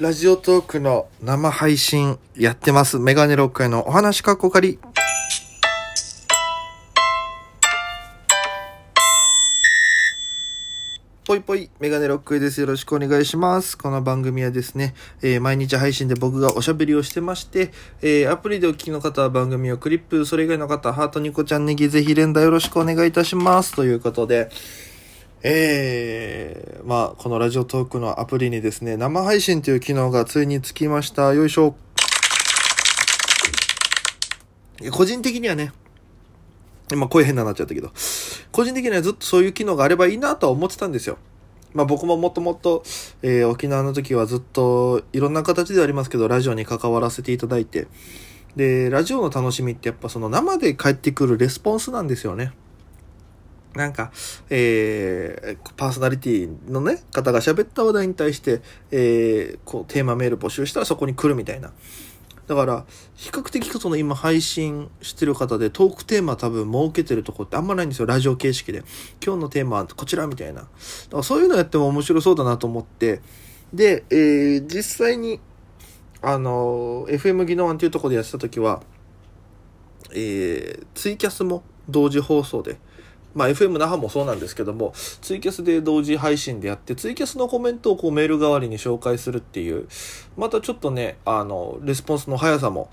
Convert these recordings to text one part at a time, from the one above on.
ラジオトークの生配信やってます。メガネロックへのお話かっこかり。ぽいぽい、メガネロックです。よろしくお願いします。この番組はですね、えー毎日配信で僕がおしゃべりをしてまして、えーアプリでお聞きの方は番組をクリップ、それ以外の方はハートニコちゃんネギぜひ連打よろしくお願いいたします。ということで、えー、まあ、このラジオトークのアプリにですね、生配信という機能がついにつきました。よいしょ。個人的にはね、今声変なになっちゃったけど、個人的にはずっとそういう機能があればいいなとは思ってたんですよ。まあ僕ももともと、えー沖縄の時はずっといろんな形ではありますけど、ラジオに関わらせていただいて、で、ラジオの楽しみってやっぱその生で返ってくるレスポンスなんですよね。なんか、えー、パーソナリティのね、方が喋った話題に対して、えー、こう、テーマメール募集したらそこに来るみたいな。だから、比較的その今配信してる方でトークテーマ多分設けてるとこってあんまないんですよ。ラジオ形式で。今日のテーマはこちらみたいな。だからそういうのやっても面白そうだなと思って。で、えー、実際に、あの、FM 技能案っていうとこでやってた時は、えー、ツイキャスも同時放送で、まあ FM 那覇もそうなんですけども、ツイキャスで同時配信でやって、ツイキャスのコメントをこうメール代わりに紹介するっていう、またちょっとね、あの、レスポンスの速さも、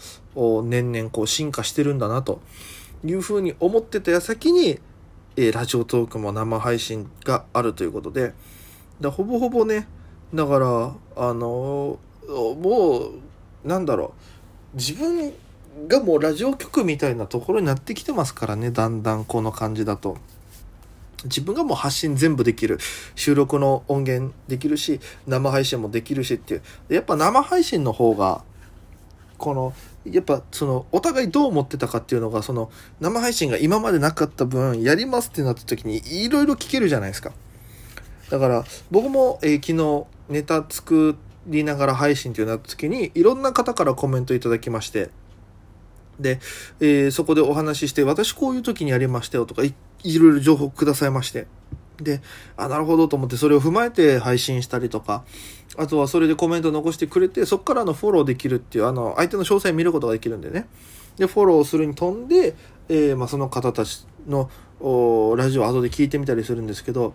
年々こう進化してるんだな、というふうに思ってた矢先に、えーラジオトークも生配信があるということで、だほぼほぼね、だから、あのもう、なんだろう、自分がもうラジオ局みたいなところになってきてますからね、だんだんこの感じだと。自分がもう発信全部できる。収録の音源できるし、生配信もできるしっていう。やっぱ生配信の方が、この、やっぱその、お互いどう思ってたかっていうのが、その、生配信が今までなかった分、やりますってなった時に、いろいろ聞けるじゃないですか。だから、僕も、えー昨日、ネタ作りながら配信っていうなった時に、いろんな方からコメントいただきまして、で、えーそこでお話しして、私こういう時にやりましたよとかい、いろいろ情報くださいまして。で、あ、なるほどと思ってそれを踏まえて配信したりとか、あとはそれでコメント残してくれて、そこからのフォローできるっていう、あの、相手の詳細見ることができるんでね。で、フォローするに飛んで、えーまあ、その方たちのラジオを後で聞いてみたりするんですけど、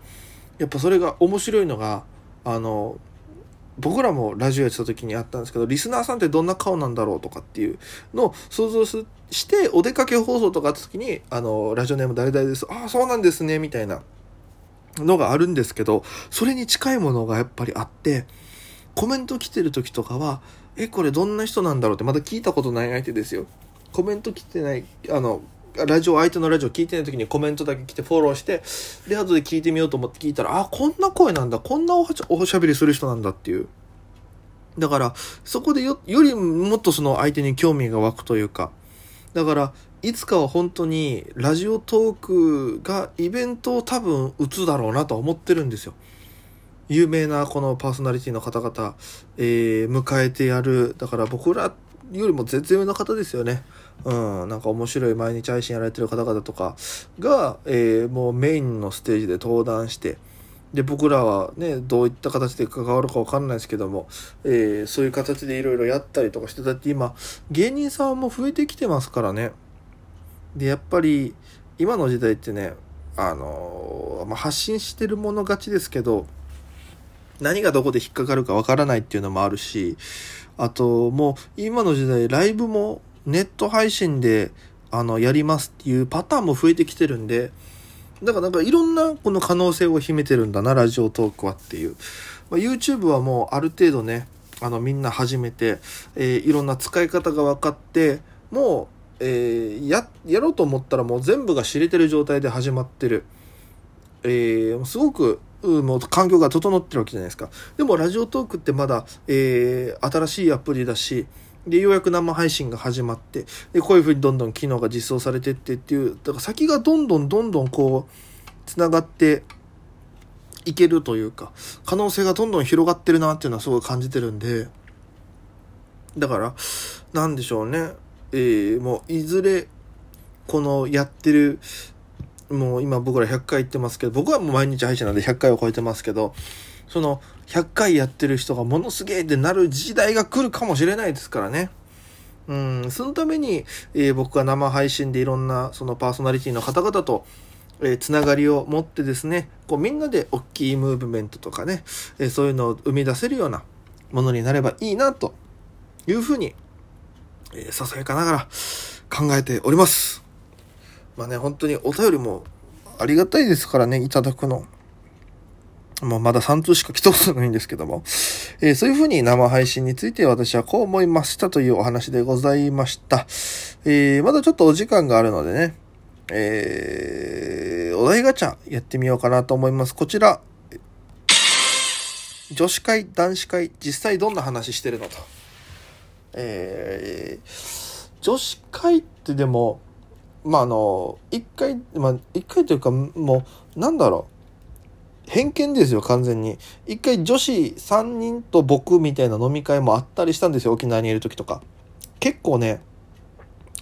やっぱそれが面白いのが、あの、僕らもラジオやってた時にあったんですけど、リスナーさんってどんな顔なんだろうとかっていうのを想像すして、お出かけ放送とかあった時に、あの、ラジオネーム誰々です。ああ、そうなんですね、みたいなのがあるんですけど、それに近いものがやっぱりあって、コメント来てる時とかは、え、これどんな人なんだろうってまだ聞いたことない相手ですよ。コメント来てない、あの、ラジオ、相手のラジオ聞いてない時にコメントだけ来てフォローして、で、後で聞いてみようと思って聞いたら、あ、こんな声なんだ、こんなおしゃべりする人なんだっていう。だから、そこでよ、よりもっとその相手に興味が湧くというか、だから、いつかは本当にラジオトークがイベントを多分打つだろうなとは思ってるんですよ。有名なこのパーソナリティの方々、えー迎えてやる。だから僕らよりも全然上の方ですよね。うん、なんか面白い毎日配信やられてる方々とかが、えーもうメインのステージで登壇して、で、僕らはね、どういった形で関わるかわかんないですけども、えーそういう形でいろいろやったりとかして、だって今、芸人さんも増えてきてますからね。で、やっぱり、今の時代ってね、あのーまあ、発信してるもの勝ちですけど、何がどこで引っかかるかわからないっていうのもあるし、あと、もう、今の時代、ライブもネット配信で、あの、やりますっていうパターンも増えてきてるんで、だからなんかいろんなこの可能性を秘めてるんだな、ラジオトークはっていう。まあ、YouTube はもうある程度ね、あのみんな始めて、えーいろんな使い方が分かって、もう、えーや、やろうと思ったらもう全部が知れてる状態で始まってる。えーすごく、もう環境が整ってるわけじゃないですか。でもラジオトークってまだ、えー新しいアプリだし、で、ようやく生配信が始まって、で、こういう風にどんどん機能が実装されてってっていう、だから先がどんどんどんどんこう、つながっていけるというか、可能性がどんどん広がってるなっていうのはすごい感じてるんで、だから、なんでしょうね。えーもういずれ、このやってる、もう今僕ら100回言ってますけど、僕はもう毎日配信なんで100回を超えてますけど、その、100回やってる人がものすげえってなる時代が来るかもしれないですからね。うん、そのために、えー、僕は生配信でいろんなそのパーソナリティの方々と、えー、つながりを持ってですね、こうみんなで大きいムーブメントとかね、えー、そういうのを生み出せるようなものになればいいなというふうに、えー、ささやかながら考えております。まあね、本当にお便りもありがたいですからね、いただくの。もうまだ3通しか来たことないんですけども、えー、そういうふうに生配信について私はこう思いましたというお話でございました。えー、まだちょっとお時間があるのでね、えー、お題ガチャやってみようかなと思います。こちら、女子会、男子会、実際どんな話してるのと。えー、女子会ってでも、まあ、あの、一回、まあ、一回というか、もう、なんだろう。偏見ですよ、完全に。一回女子3人と僕みたいな飲み会もあったりしたんですよ、沖縄にいる時とか。結構ね、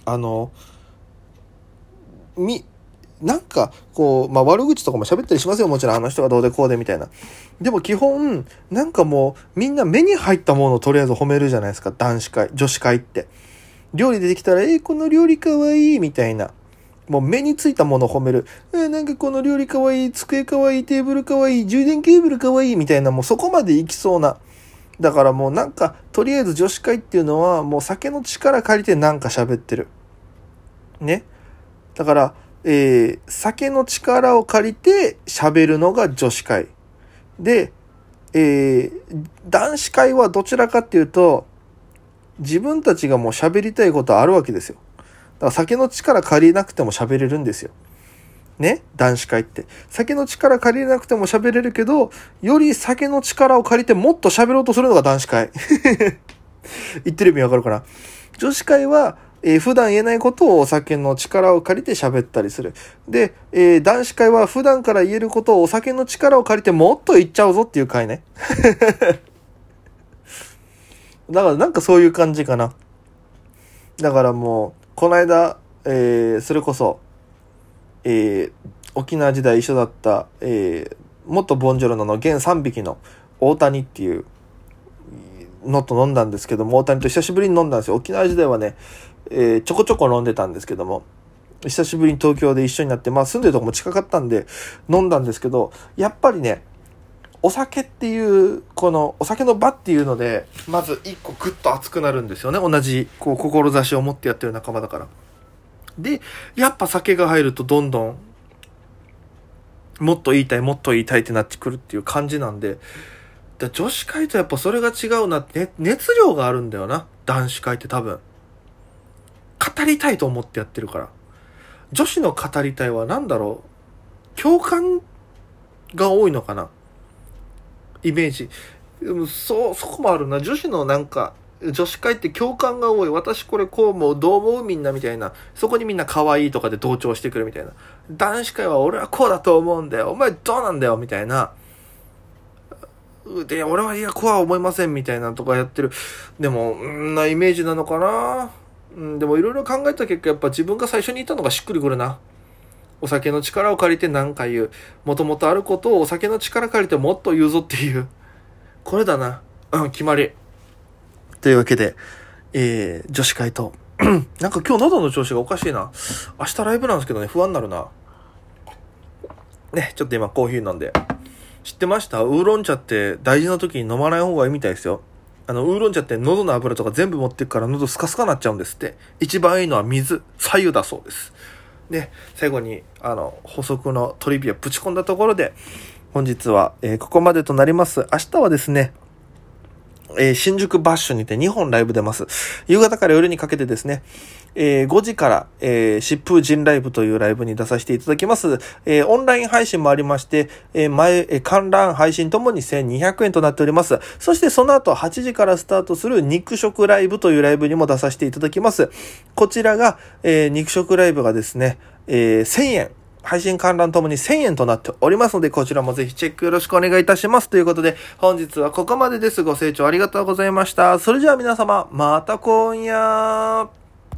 あの、み、なんか、こう、まあ、悪口とかも喋ったりしますよ、もちろん。あの人がどうでこうでみたいな。でも基本、なんかもう、みんな目に入ったものをとりあえず褒めるじゃないですか、男子会、女子会って。料理出てきたら、えー、この料理かわいい、みたいな。もう目についたものを褒める。えなんかこの料理かわいい、机かわいい、テーブルかわいい、充電ケーブルかわいい、みたいな、もうそこまで行きそうな。だからもうなんか、とりあえず女子会っていうのは、もう酒の力借りてなんか喋ってる。ね。だから、えー、酒の力を借りて喋るのが女子会。で、えー、男子会はどちらかっていうと、自分たちがもう喋りたいことあるわけですよ。だから酒の力借りなくても喋れるんですよ。ね？男子会って。酒の力借りなくても喋れるけど、より酒の力を借りてもっと喋ろうとするのが男子会。言ってる意味わかるかな？女子会は、えー、普段言えないことをお酒の力を借りて喋ったりする。で、えー、男子会は普段から言えることをお酒の力を借りてもっと言っちゃうぞっていう会ね。だからなんかそういう感じかな。だからもう、この間、えー、それこそ、えー、沖縄時代一緒だった、えー、元ボンジョルノの現3匹の大谷っていうのと飲んだんですけども、大谷と久しぶりに飲んだんですよ。沖縄時代はね、えー、ちょこちょこ飲んでたんですけども、久しぶりに東京で一緒になって、まあ住んでるとこも近かったんで飲んだんですけど、やっぱりね、お酒っていう、このお酒の場っていうので、まず一個グッと熱くなるんですよね。同じ、こう、志を持ってやってる仲間だから。で、やっぱ酒が入るとどんどん、もっと言いたい、もっと言いたいってなってくるっていう感じなんで、で女子会とやっぱそれが違うなって、熱量があるんだよな。男子会って多分。語りたいと思ってやってるから。女子の語りたいは何だろう共感が多いのかなイメージ。でも、そう、そこもあるな。女子のなんか、女子会って共感が多い。私これこう思う、どう思うみんなみたいな。そこにみんな可愛いとかで同調してくるみたいな。男子会は俺はこうだと思うんだよ。お前どうなんだよみたいな。で、俺はいや、こうは思いませんみたいなとかやってる。でも、んなイメージなのかなうん、でもいろいろ考えた結果、やっぱ自分が最初に言ったのがしっくりくるな。お酒の力を借りて何か言う。もともとあることをお酒の力借りてもっと言うぞっていう。これだな。うん、決まり。というわけで、えー、女子会と。なんか今日喉の調子がおかしいな。明日ライブなんですけどね、不安になるな。ね、ちょっと今コーヒー飲んで。知ってました？ウーロン茶って大事な時に飲まない方がいいみたいですよ。あの、ウーロン茶って喉の油とか全部持ってくから喉スカスカなっちゃうんですって。一番いいのは水、左右だそうです。で、最後に、あの、補足のトリビアぶち込んだところで、本日は、えー、ここまでとなります。明日はですね、えー、新宿バッシュにて2本ライブ出ます。夕方から夜にかけてですね、えー、5時から、えー、疾風陣ライブというライブに出させていただきます。えー、オンライン配信もありまして、えー、前、えー、観覧配信ともに1200円となっております。そしてその後8時からスタートする肉食ライブというライブにも出させていただきます。こちらが、えー、肉食ライブがですね、えー、1000円。配信観覧ともに1000円となっておりますので、こちらもぜひチェックよろしくお願いいたします。ということで、本日はここまでです。ご清聴ありがとうございました。それじゃあ皆様、また今夜。